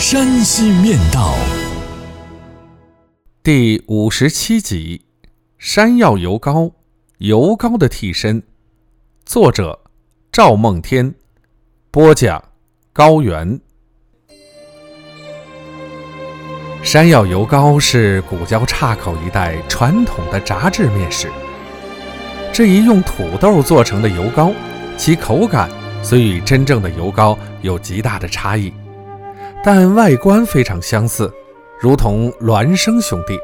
山西面道》第五十七集：山药油糕，油糕的替身。作者：赵梦天，播讲：高原。山药油糕是古交岔口一带传统的炸制面食。这一用土豆做成的油糕，其口感虽与真正的油糕有极大的差异，但外观非常相似，如同孪生兄弟。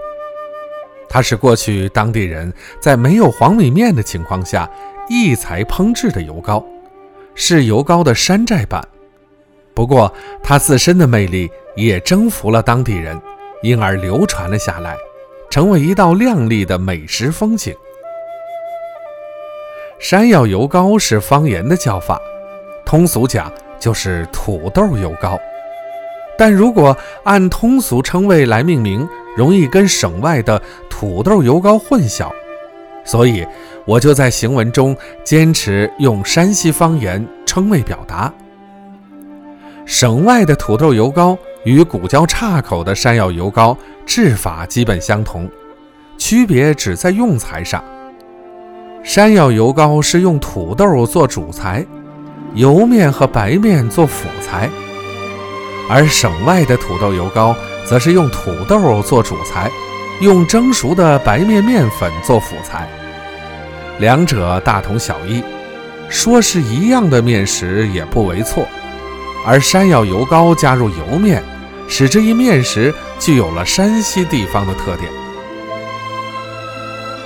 它是过去当地人在没有黄米面的情况下异材烹制的油糕，是油糕的山寨版。不过，它自身的魅力也征服了当地人，因而流传了下来，成为一道亮丽的美食风景。山药油糕是方言的叫法，通俗讲就是土豆油糕。但如果按通俗称谓来命名，容易跟省外的土豆油糕混淆，所以我就在行文中坚持用山西方言称谓表达。省外的土豆油糕与古交岔口的山药油糕制法基本相同，区别只在用材上。山药油糕是用土豆做主材，油面和白面做辅材；而省外的土豆油糕则是用土豆做主材，用蒸熟的白面面粉做辅材。两者大同小异，说是一样的面食也不为错。而山药油糕加入油面，使这一面食具有了山西地方的特点。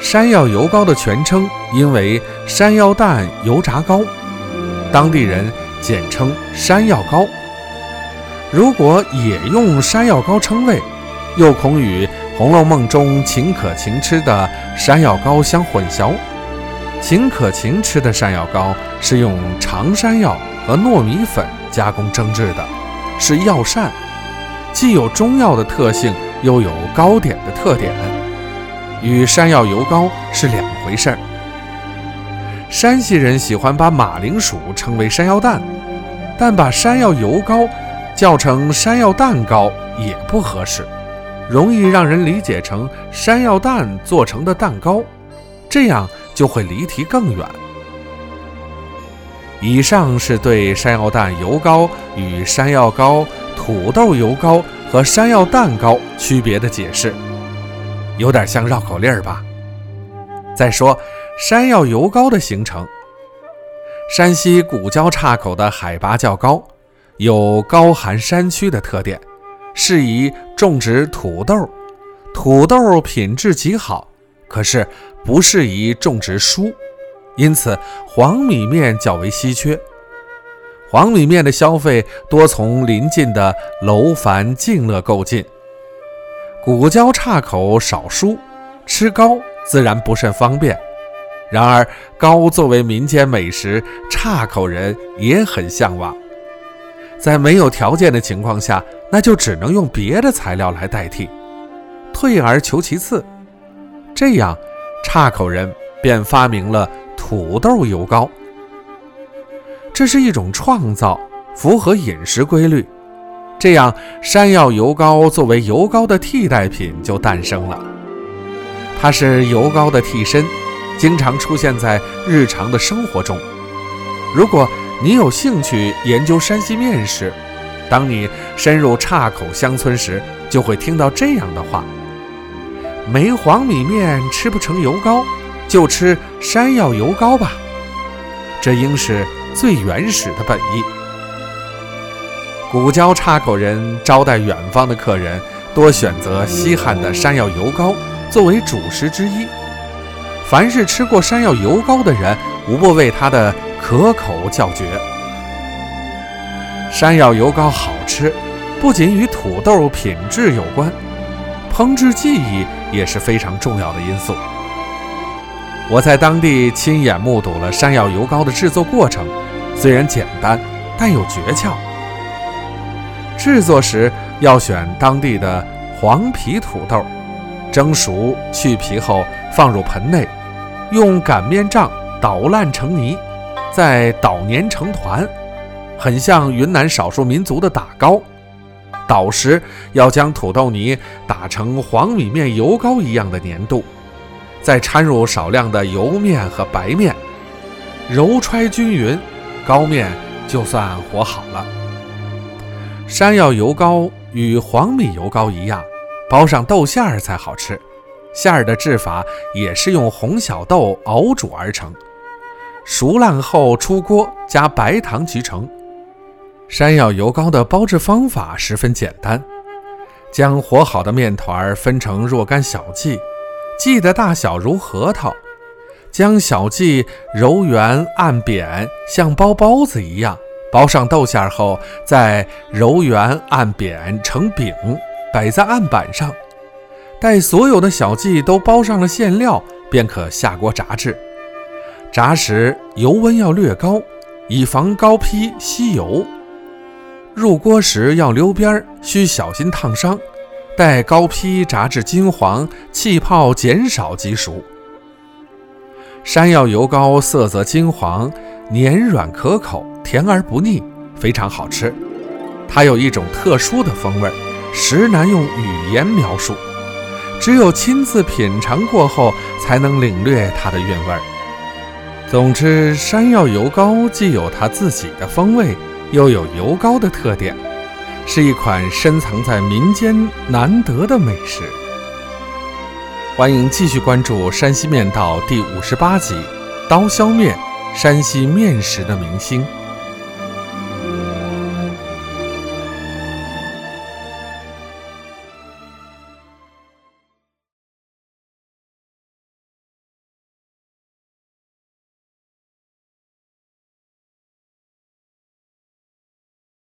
山药油糕的全称因为山药蛋油炸糕，当地人简称山药糕。如果也用山药糕称谓，又恐与《红楼梦》中秦可卿吃的山药糕相混淆。秦可卿吃的山药糕是用长山药和糯米粉。加工蒸制的，是药膳，既有中药的特性，又有糕点的特点，与山药油糕是两回事儿。山西人喜欢把马铃薯称为山药蛋，但把山药油糕叫成山药蛋糕也不合适，容易让人理解成山药蛋做成的蛋糕，这样就会离题更远。以上是对山药蛋油糕与山药糕、土豆油糕和山药蛋糕区别的解释，有点像绕口令儿吧？再说山药油糕的形成，山西古交岔口的海拔较高，有高寒山区的特点，适宜种植土豆。土豆品质极好，可是不适宜种植蔬。因此，黄米面较为稀缺。黄米面的消费多从邻近的楼烦、静乐购进。古交岔口少蔬，吃糕自然不甚方便。然而，糕作为民间美食，岔口人也很向往。在没有条件的情况下，那就只能用别的材料来代替。退而求其次，这样岔口人便发明了。土豆油糕，这是一种创造，符合饮食规律。这样，山药油糕作为油糕的替代品就诞生了。它是油糕的替身，经常出现在日常的生活中。如果你有兴趣研究山西面食，当你深入岔口乡村时，就会听到这样的话：没黄米面吃不成油糕。就吃山药油糕吧，这应是最原始的本意。古交岔口人招待远方的客人，多选择稀罕的山药油糕作为主食之一。凡是吃过山药油糕的人，无不为它的可口叫绝。山药油糕好吃，不仅与土豆品质有关，烹制技艺也是非常重要的因素。我在当地亲眼目睹了山药油糕的制作过程，虽然简单，但有诀窍。制作时要选当地的黄皮土豆，蒸熟去皮后放入盆内，用擀面杖捣烂成泥，再捣粘成团，很像云南少数民族的打糕。捣时要将土豆泥打成黄米面油糕一样的粘度。再掺入少量的油面和白面，揉揣均匀，糕面就算和好了。山药油糕与黄米油糕一样，包上豆馅儿才好吃。馅儿的制法也是用红小豆熬煮而成，熟烂后出锅，加白糖即成。山药油糕的包制方法十分简单，将和好的面团分成若干小剂。剂的大小如核桃，将小剂揉圆按扁，像包包子一样包上豆馅后，再揉圆按扁成饼，摆在案板上。待所有的小剂都包上了馅料，便可下锅炸制。炸时油温要略高，以防糕坯吸油。入锅时要溜边，需小心烫伤。待糕坯炸至金黄，气泡减少即熟。山药油糕色泽金黄，黏软可口，甜而不腻，非常好吃。它有一种特殊的风味，实难用语言描述，只有亲自品尝过后，才能领略它的韵味儿。总之，山药油糕既有它自己的风味，又有油糕的特点。是一款深藏在民间难得的美食。欢迎继续关注《山西面道》第五十八集《刀削面》，山西面食的明星。